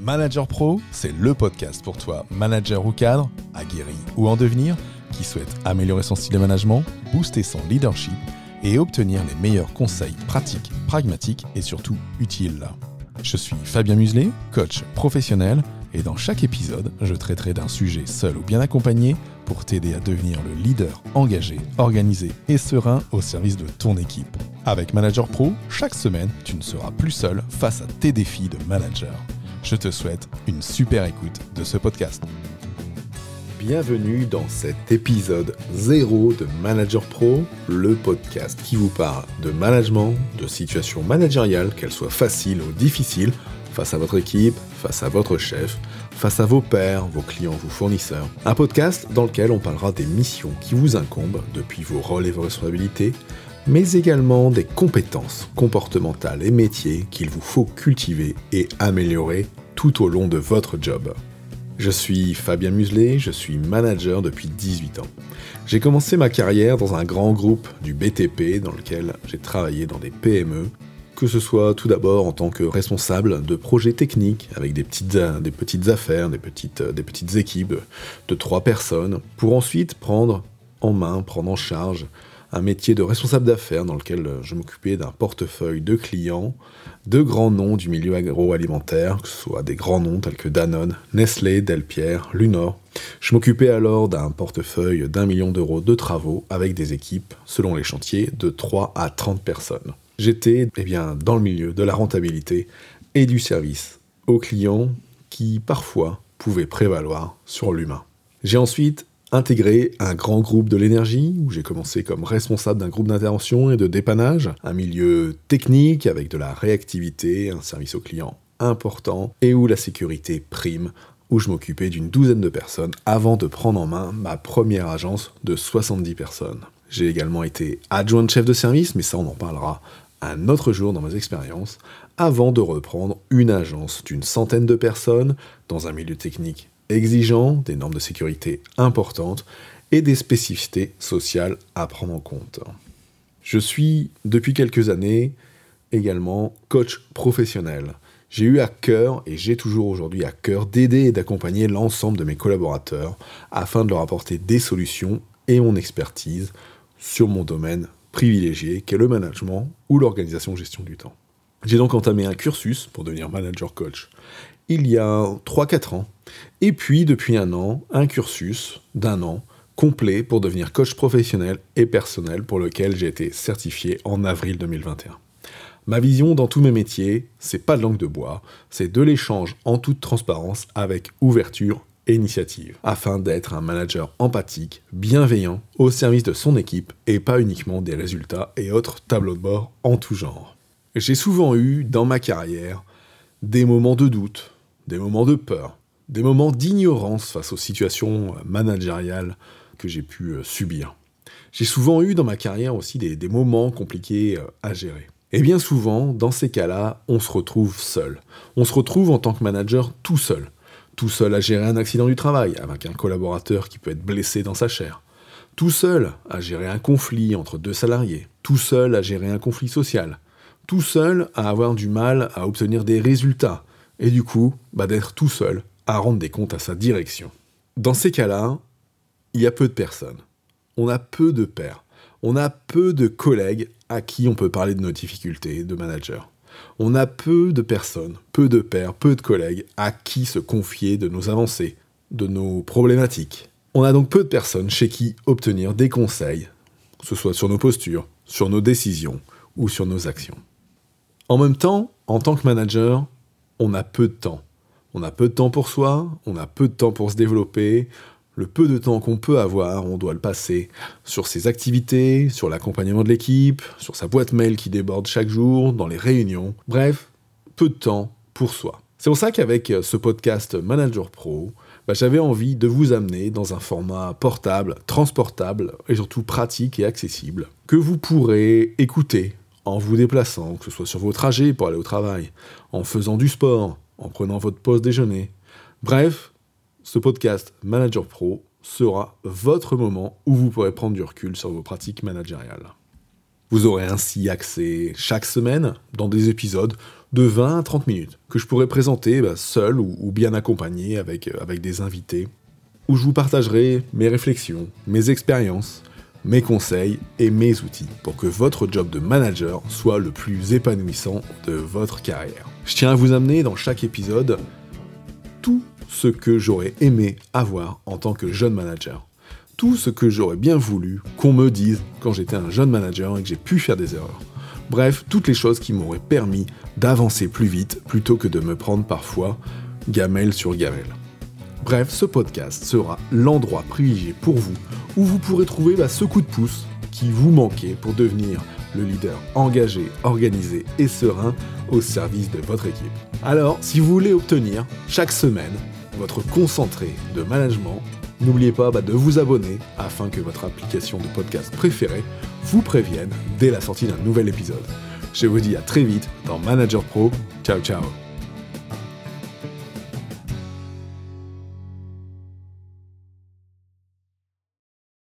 Manager Pro, c'est le podcast pour toi, manager ou cadre, aguerri ou en devenir, qui souhaite améliorer son style de management, booster son leadership et obtenir les meilleurs conseils pratiques, pragmatiques et surtout utiles. Je suis Fabien Muselet, coach professionnel, et dans chaque épisode, je traiterai d'un sujet seul ou bien accompagné pour t'aider à devenir le leader engagé, organisé et serein au service de ton équipe. Avec Manager Pro, chaque semaine, tu ne seras plus seul face à tes défis de manager. Je te souhaite une super écoute de ce podcast. Bienvenue dans cet épisode 0 de Manager Pro, le podcast qui vous parle de management, de situations managériales, qu'elles soient faciles ou difficiles, face à votre équipe, face à votre chef, face à vos pairs, vos clients, vos fournisseurs. Un podcast dans lequel on parlera des missions qui vous incombent depuis vos rôles et vos responsabilités, mais également des compétences comportementales et métiers qu'il vous faut cultiver et améliorer tout au long de votre job. Je suis Fabien Muselet, je suis manager depuis 18 ans. J'ai commencé ma carrière dans un grand groupe du BTP dans lequel j'ai travaillé dans des PME, que ce soit tout d'abord en tant que responsable de projets techniques avec des petites, des petites affaires, des petites, des petites équipes de trois personnes, pour ensuite prendre en main, prendre en charge un métier de responsable d'affaires dans lequel euh, je m'occupais d'un portefeuille de clients, de grands noms du milieu agroalimentaire, que ce soit des grands noms tels que Danone, Nestlé, Delpierre, Lunor. Je m'occupais alors d'un portefeuille d'un million d'euros de travaux avec des équipes, selon les chantiers, de 3 à 30 personnes. J'étais eh bien, dans le milieu de la rentabilité et du service aux clients qui parfois pouvaient prévaloir sur l'humain. J'ai ensuite intégré un grand groupe de l'énergie, où j'ai commencé comme responsable d'un groupe d'intervention et de dépannage, un milieu technique avec de la réactivité, un service aux clients important, et où la sécurité prime, où je m'occupais d'une douzaine de personnes avant de prendre en main ma première agence de 70 personnes. J'ai également été adjoint de chef de service, mais ça on en parlera un autre jour dans mes expériences, avant de reprendre une agence d'une centaine de personnes dans un milieu technique exigeant, des normes de sécurité importantes et des spécificités sociales à prendre en compte. Je suis, depuis quelques années, également coach professionnel. J'ai eu à cœur, et j'ai toujours aujourd'hui à cœur, d'aider et d'accompagner l'ensemble de mes collaborateurs afin de leur apporter des solutions et mon expertise sur mon domaine privilégié qu'est le management ou l'organisation gestion du temps. J'ai donc entamé un cursus pour devenir manager coach il y a 3-4 ans. Et puis, depuis un an, un cursus d'un an complet pour devenir coach professionnel et personnel pour lequel j'ai été certifié en avril 2021. Ma vision dans tous mes métiers, c'est pas de langue de bois, c'est de l'échange en toute transparence avec ouverture et initiative, afin d'être un manager empathique, bienveillant, au service de son équipe et pas uniquement des résultats et autres tableaux de bord en tout genre. J'ai souvent eu, dans ma carrière, des moments de doute, des moments de peur, des moments d'ignorance face aux situations managériales que j'ai pu euh, subir. J'ai souvent eu dans ma carrière aussi des, moments compliqués euh, à gérer. Et bien souvent, dans ces cas-là, on se retrouve seul. On se retrouve en tant que manager tout seul. Tout seul à gérer un accident du travail, avec un collaborateur qui peut être blessé dans sa chair. Tout seul à gérer un conflit entre deux salariés. Tout seul à gérer un conflit social. Tout seul à avoir du mal à obtenir des résultats et du coup, bah, d'être tout seul à rendre des comptes à sa direction. Dans ces cas-là, il y a peu de personnes. On a peu de pairs. On a peu de collègues à qui on peut parler de nos difficultés de manager. On a peu de personnes, peu de pairs, peu de collègues à qui se confier de nos avancées, de nos problématiques. On a donc peu de personnes chez qui obtenir des conseils, que ce soit sur nos postures, sur nos décisions ou sur nos actions. En même temps, en tant que manager, on a peu de temps. On a peu de temps pour soi, on a peu de temps pour se développer. Le peu de temps qu'on peut avoir, on doit le passer sur ses activités, sur l'accompagnement de l'équipe, sur sa boîte mail qui déborde chaque jour, dans les réunions. Bref, peu de temps pour soi. C'est pour ça qu'avec ce podcast Manager Pro, bah, j'avais envie de vous amener dans un format portable, transportable et surtout pratique et accessible, que vous pourrez écouter en vous déplaçant, que ce soit sur vos trajets pour aller au travail, en faisant du sport, en prenant votre pause déjeuner. Bref, ce podcast Manager Pro sera votre moment où vous pourrez prendre du recul sur vos pratiques managériales. Vous aurez ainsi accès chaque semaine, dans des épisodes de 20 à 30 minutes que je pourrais présenter bah, seul ou, bien accompagné avec, avec des invités, où je vous partagerai mes réflexions, mes expériences, mes conseils et mes outils pour que votre job de manager soit le plus épanouissant de votre carrière. Je tiens à vous amener dans chaque épisode tout ce que j'aurais aimé avoir en tant que jeune manager. Tout ce que j'aurais bien voulu qu'on me dise quand j'étais un jeune manager et que j'ai pu faire des erreurs. Bref, toutes les choses qui m'auraient permis d'avancer plus vite plutôt que de me prendre parfois gamelle sur gamelle. Bref, ce podcast sera l'endroit privilégié pour vous où vous pourrez trouver bah, ce coup de pouce qui vous manquait pour devenir le leader engagé, organisé et serein au service de votre équipe. Alors, si vous voulez obtenir chaque semaine votre concentré de management, n'oubliez pas bah, de vous abonner afin que votre application de podcast préférée vous prévienne dès la sortie d'un nouvel épisode. Je vous dis à très vite dans Manager Pro. Ciao ciao